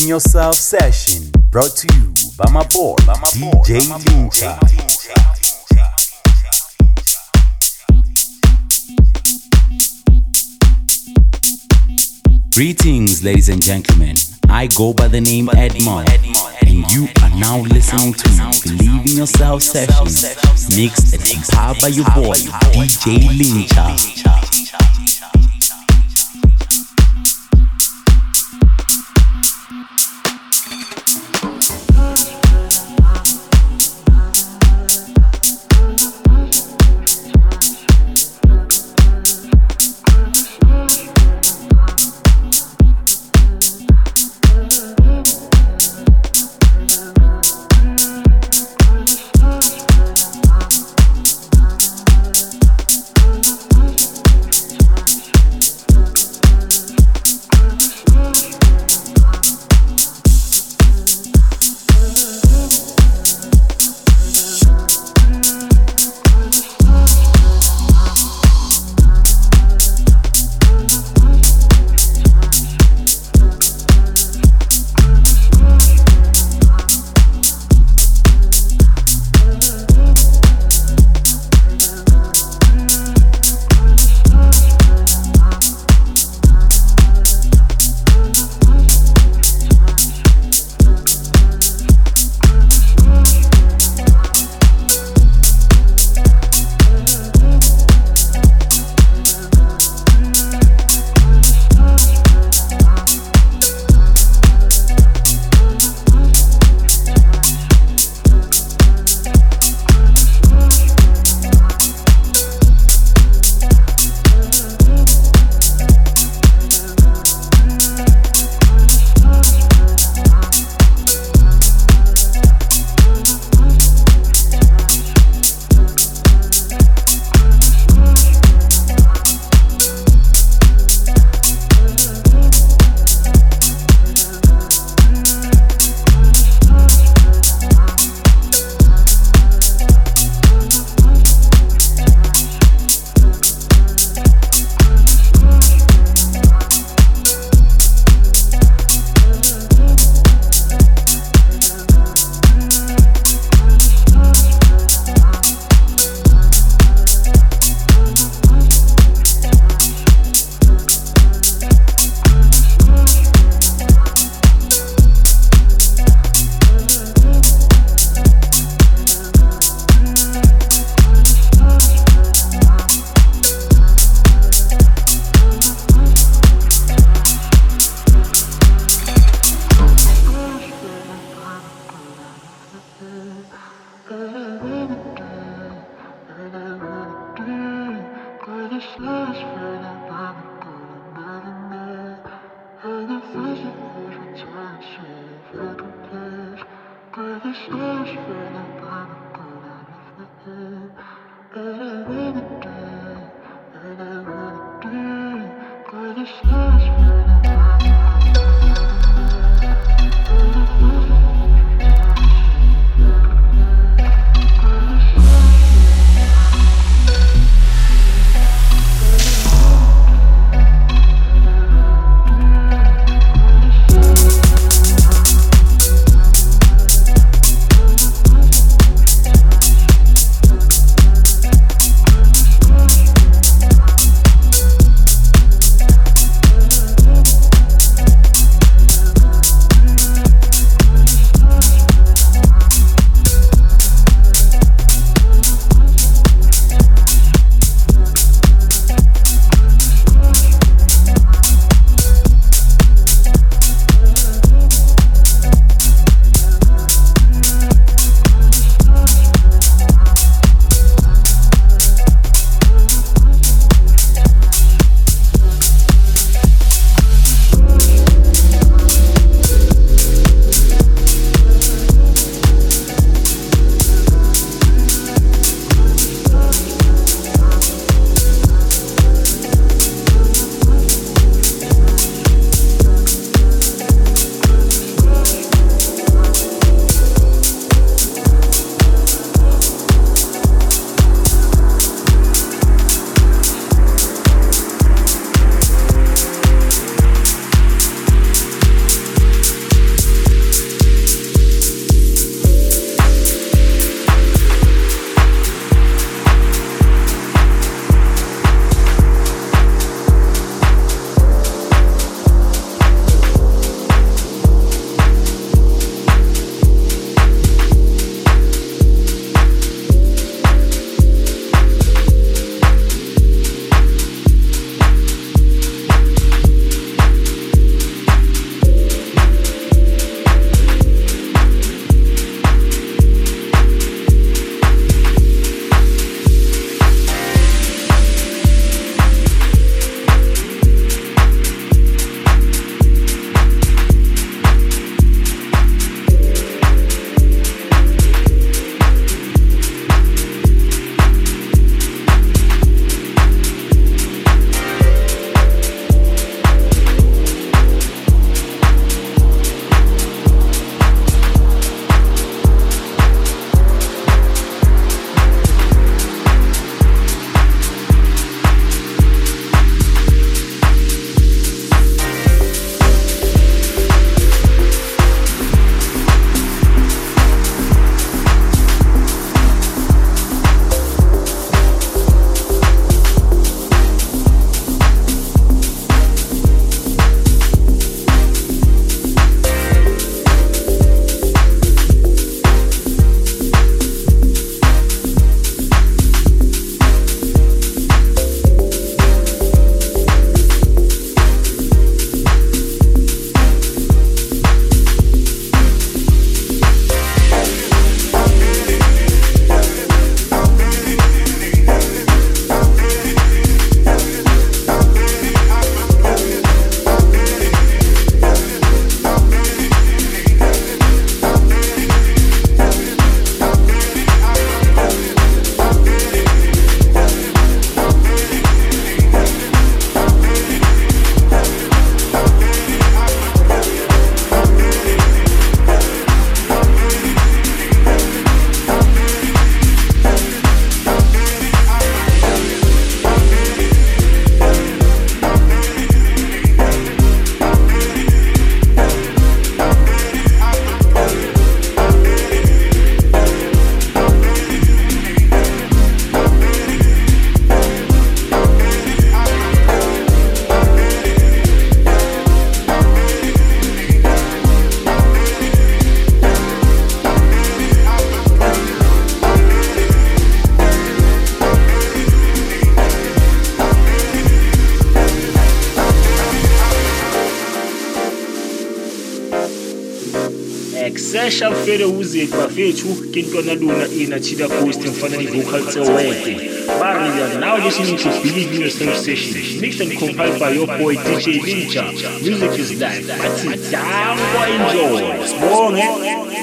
in Yourself session brought to you by my boy, by my DJ Lincha. Greetings, ladies and gentlemen. I go by the name Edmond, and you are now listening to Believe in Yourself sessions mixed and compiled by your boy, DJ Lincha. Ke lona ina chida mfana ni vocal tsewete Barrier now listening to Believe in Yourself session mixed and compiled by your boy DJ Lincha. Music is live. Athi down enjoy. Sibonge eh?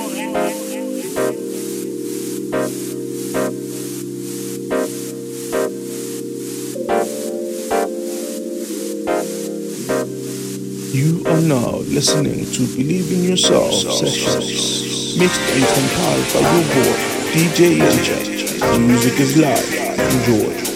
You are now listening to Believe in Yourself sessions, mixed and compiled by your boy, DJ Lincha. The music is live. Enjoy.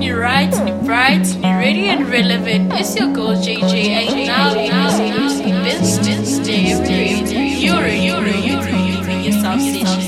new right, new bright, new ready and relevant. It's your goal, JJ, and now you're now, now, now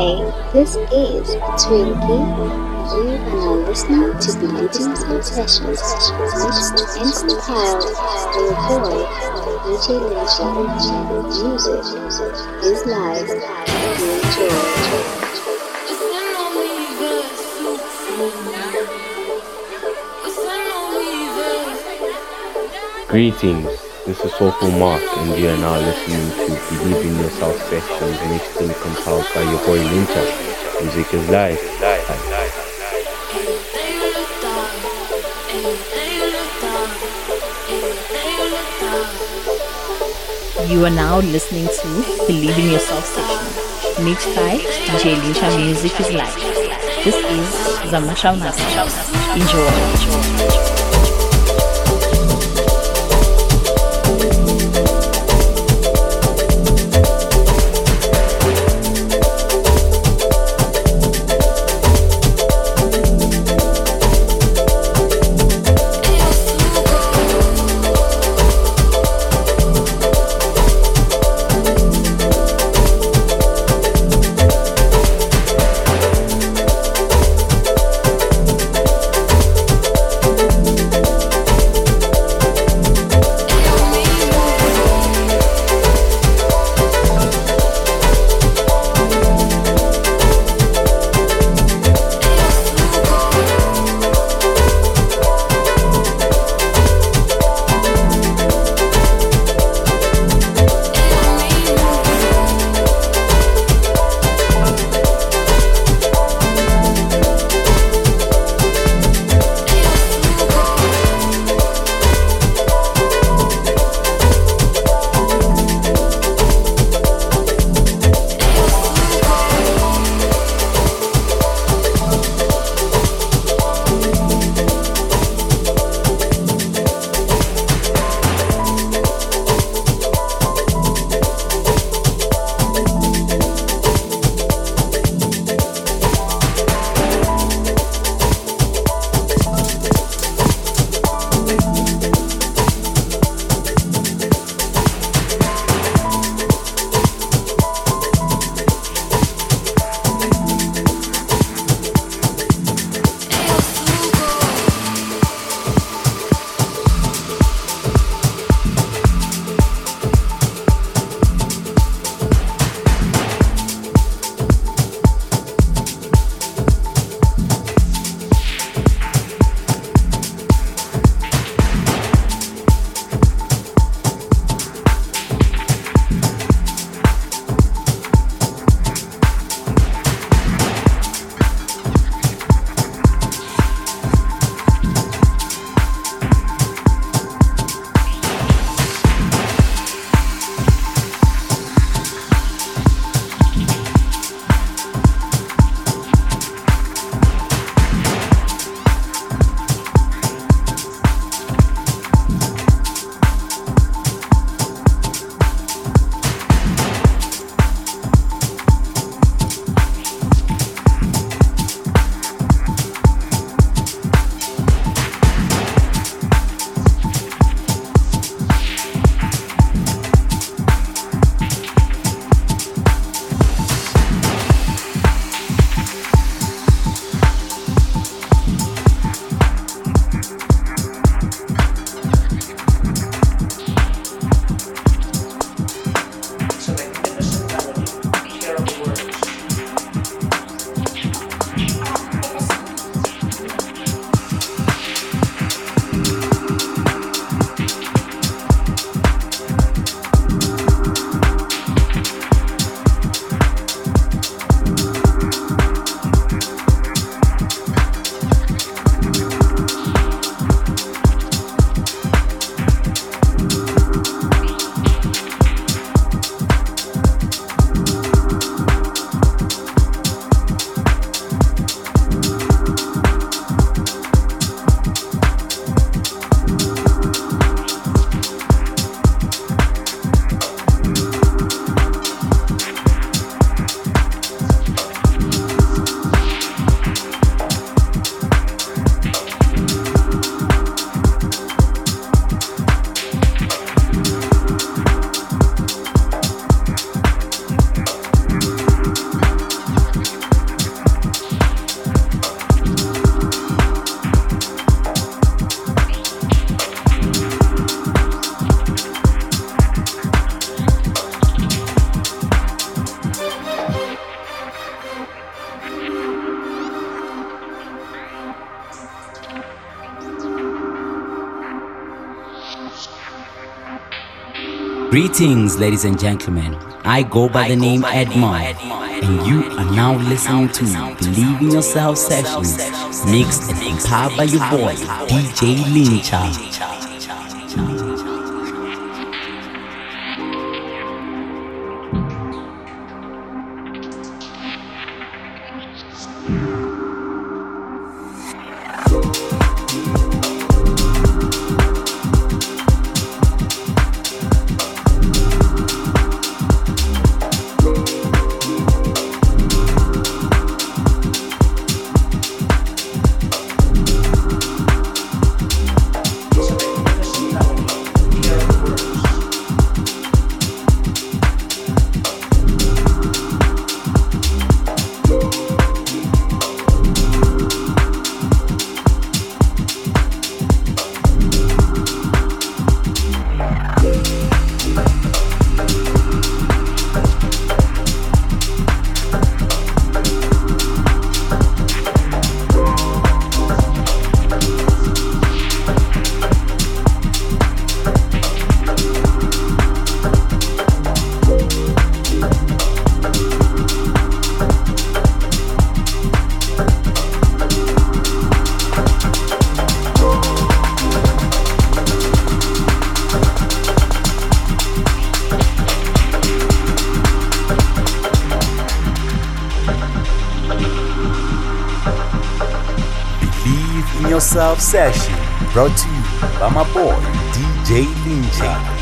Hi, this is Twinkie. You are now listening to Believing Sound Sessions, mixed and compiled by your boy, DJ Lincha. Music is live. You enjoy. Greetings. This is Soulful Mark, and you are now listening to Believe in Yourself sessions mixed and compiled by your boy Lincha. Music is live. You are now listening to Believe in Yourself session, mixed by DJ Lincha. Music is live. This is Zamasha Master. Enjoy. Greetings, ladies and gentlemen. I go by the name Edmond, and you are now listening to Believe in Yourself sessions, mixed and compiled by your boy, DJ Lincha. Session brought to you by my boy DJ Lincha.